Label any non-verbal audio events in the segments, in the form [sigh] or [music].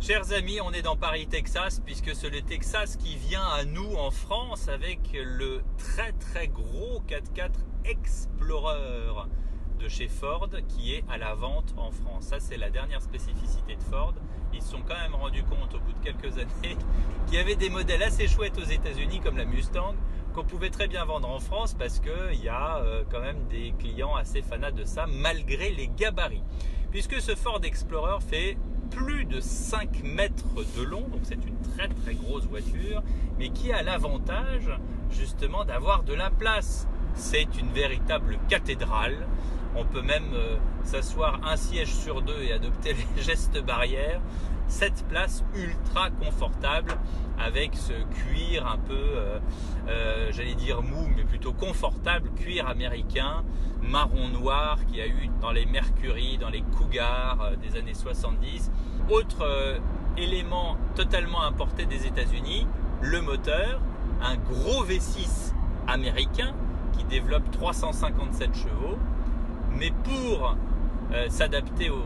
Chers amis, on est dans Paris, Texas, puisque c'est le Texas qui vient à nous en France avec le très très gros 4x4 Explorer de chez Ford qui est à la vente en France. Ça, c'est la dernière spécificité de Ford. Ils se sont quand même rendus compte au bout de quelques [laughs] années qu'il y avait des modèles assez chouettes aux États-Unis comme la Mustang qu'on pouvait très bien vendre en France parce qu'il y a euh, quand même des clients assez fanats de ça malgré les gabarits. Puisque ce Ford Explorer fait plus de 5 mètres de long, donc c'est une très très grosse voiture, mais qui a l'avantage justement d'avoir de la place. C'est une véritable cathédrale. On peut même euh, s'asseoir un siège sur deux et adopter [laughs] les gestes barrières. Cette place ultra confortable avec ce cuir un peu, euh, euh, j'allais dire mou, mais plutôt confortable, cuir américain, marron noir qui a eu dans les Mercury, dans les Cougars des années 70. Autre élément totalement importé des États-Unis, le moteur, un gros V6 américain qui développe 357 chevaux mais pour euh, s'adapter aux,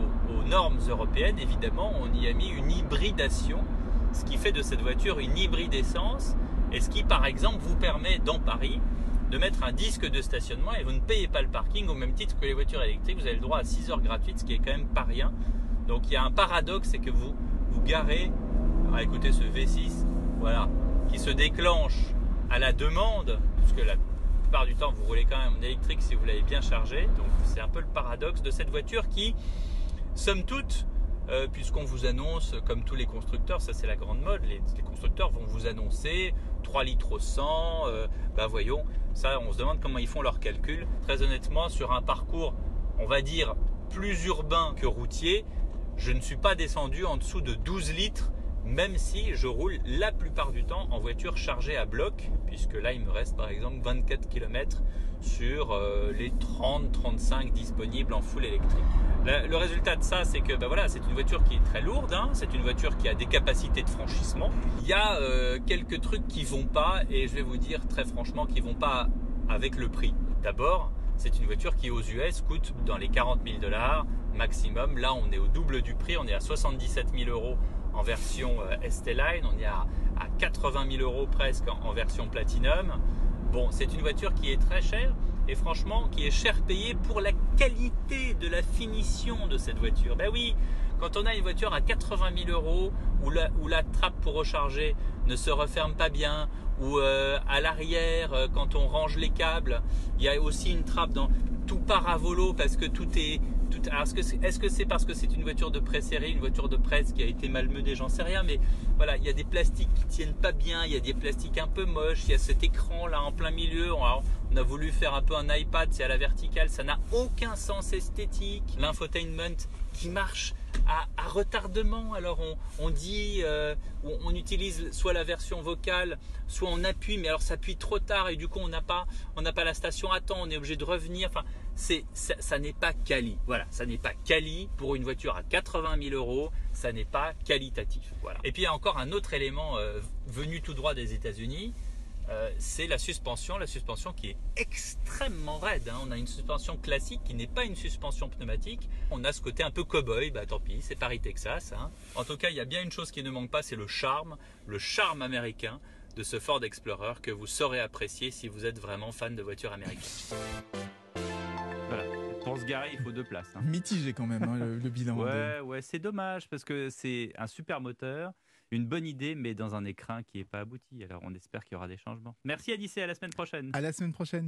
normes européennes, évidemment, on y a mis une hybridation, ce qui fait de cette voiture une hybride essence, et ce qui, par exemple, vous permet dans Paris de mettre un disque de stationnement et vous ne payez pas le parking au même titre que les voitures électriques. Vous avez le droit à 6 heures gratuites, ce qui est quand même pas rien. Donc il y a un paradoxe, c'est que vous vous garez, à écouter ce V6, voilà, qui se déclenche à la demande, puisque la du temps, vous roulez quand même en électrique si vous l'avez bien chargé. Donc c'est un peu le paradoxe de cette voiture qui, somme toute, euh, puisqu'on vous annonce, comme tous les constructeurs, ça c'est la grande mode, les, constructeurs vont vous annoncer 3 litres au 100, euh, bah voyons, ça on se demande comment ils font leurs calculs. Très honnêtement, sur un parcours, on va dire, plus urbain que routier, je ne suis pas descendu en dessous de 12 litres même si je roule la plupart du temps en voiture chargée à bloc, puisque là il me reste par exemple 24 km sur euh, les 30-35 disponibles en full électrique. Le, résultat de ça, c'est que ben voilà, c'est une voiture qui est très lourde, hein. c'est une voiture qui a des capacités de franchissement. Il y a euh, quelques trucs qui vont pas, et je vais vous dire très franchement, qui vont pas avec le prix. D'abord, c'est une voiture qui aux US coûte dans les 40 000 dollars maximum. Là, on est au double du prix, on est à 77 000 euros en version euh, ST-Line, on est à, 80 000 euros presque en, version Platinum. Bon, c'est une voiture qui est très chère et franchement qui est cher payée pour la qualité de la finition de cette voiture. Ben oui, quand on a une voiture à 80 000 euros où la, où la trappe pour recharger ne se referme pas bien, ou euh, à l'arrière, euh, quand on range les câbles, il y a aussi une trappe dans tout part à volo parce que tout est est-ce que c'est parce que c'est une voiture de presse-série, une voiture de presse qui a été malmenée, j'en sais rien, mais voilà, il y a des plastiques qui tiennent pas bien, il y a des plastiques un peu moches, il y a cet écran là en plein milieu. on a voulu faire un peu un iPad, c'est à la verticale, ça n'a aucun sens esthétique. L'infotainment qui marche à, retardement. Alors on, dit, euh, on, utilise soit la version vocale, soit on appuie, mais alors ça appuie trop tard et du coup on n'a pas, on pas la station à temps, on est obligé de revenir. Enfin, c'est, ça, n'est pas quali. Voilà, ça n'est pas quali pour une voiture à 80 000 euros. Ça n'est pas qualitatif. Voilà. Et puis il y a encore un autre élément euh, venu tout droit des États-Unis. Euh, c'est la suspension, la suspension qui est extrêmement raide. Hein. On a une suspension classique qui n'est pas une suspension pneumatique. On a ce côté un peu cow-boy, bah tant pis, c'est Paris, Texas. Hein. En tout cas, il y a bien une chose qui ne manque pas, c'est le charme, le charme américain de ce Ford Explorer que vous saurez apprécier si vous êtes vraiment fan de voitures américaines. Voilà. Pour se garer, il faut deux places. Hein. Mitigé quand même, le, le, bilan. Ouais, ouais, c'est dommage parce que c'est un super moteur une bonne idée, mais dans un écrin qui n'est pas abouti. Alors on espère qu'il y aura des changements. Merci Adissé, à la semaine prochaine. À la semaine prochaine.